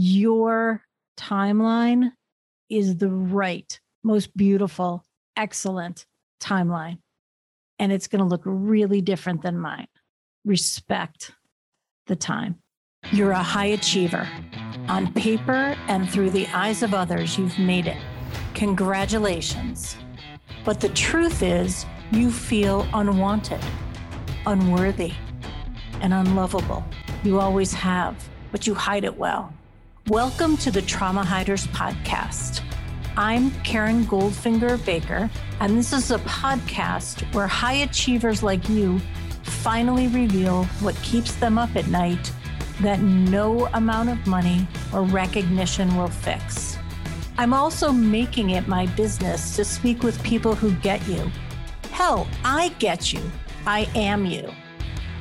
your timeline is the right, most beautiful, excellent timeline. And it's going to look really different than mine. Respect the time. You're a high achiever. On paper and through the eyes of others, you've made it. Congratulations. But the truth is, you feel unwanted, unworthy, and unlovable. You always have, but you hide it well. Welcome to the Trauma Hiders Podcast. I'm Karen Goldfinger Baker, and this is a podcast where high achievers like you finally reveal what keeps them up at night that no amount of money or recognition will fix. I'm also making it my business to speak with people who get you. Hell, I get you. I am you.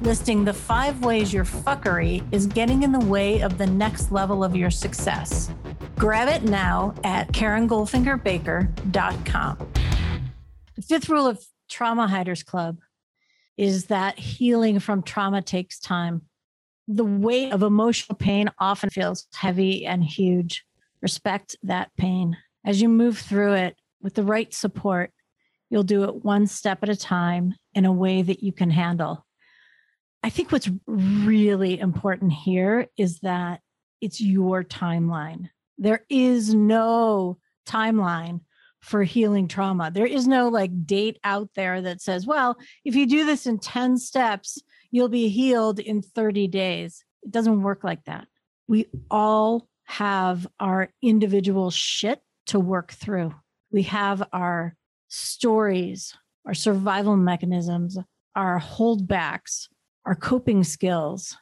listing the five ways your fuckery is getting in the way of the next level of your success. Grab it now at KarenGoldfingerBaker.com. The fifth rule of Trauma Hiders Club is that healing from trauma takes time. The weight of emotional pain often feels heavy and huge. Respect that pain. As you move through it with the right support, you'll do it one step at a time in a way that you can handle. I think what's really important here is that it's your timeline. There is no timeline for healing trauma. There is no like date out there that says, well, if you do this in 10 steps, you'll be healed in 30 days. It doesn't work like that. We all have our individual shit to work through. We have our stories, our survival mechanisms, our holdbacks, our coping skills.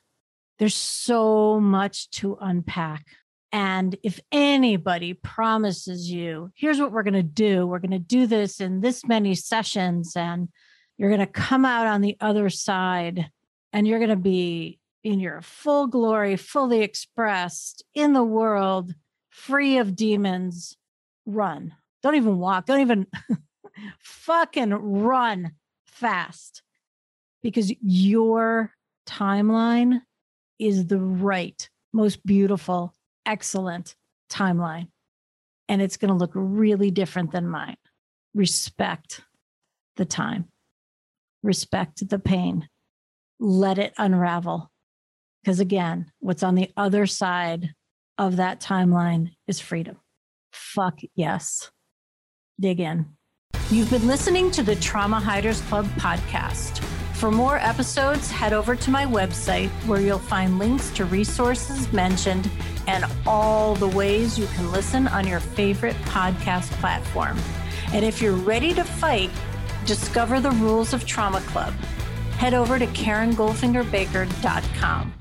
There's so much to unpack. And if anybody promises you, here's what we're going to do, we're going to do this in this many sessions, and you're going to come out on the other side and you're going to be in your full glory, fully expressed in the world, free of demons, run. Don't even walk. Don't even fucking run fast because your timeline is the right, most beautiful, excellent timeline. And it's going to look really different than mine. Respect the time, respect the pain, let it unravel. Because again, what's on the other side of that timeline is freedom. Fuck yes. Dig in. You've been listening to the Trauma Hiders Club podcast. For more episodes, head over to my website where you'll find links to resources mentioned and all the ways you can listen on your favorite podcast platform. And if you're ready to fight, discover the rules of Trauma Club. Head over to KarenGoldfingerBaker.com.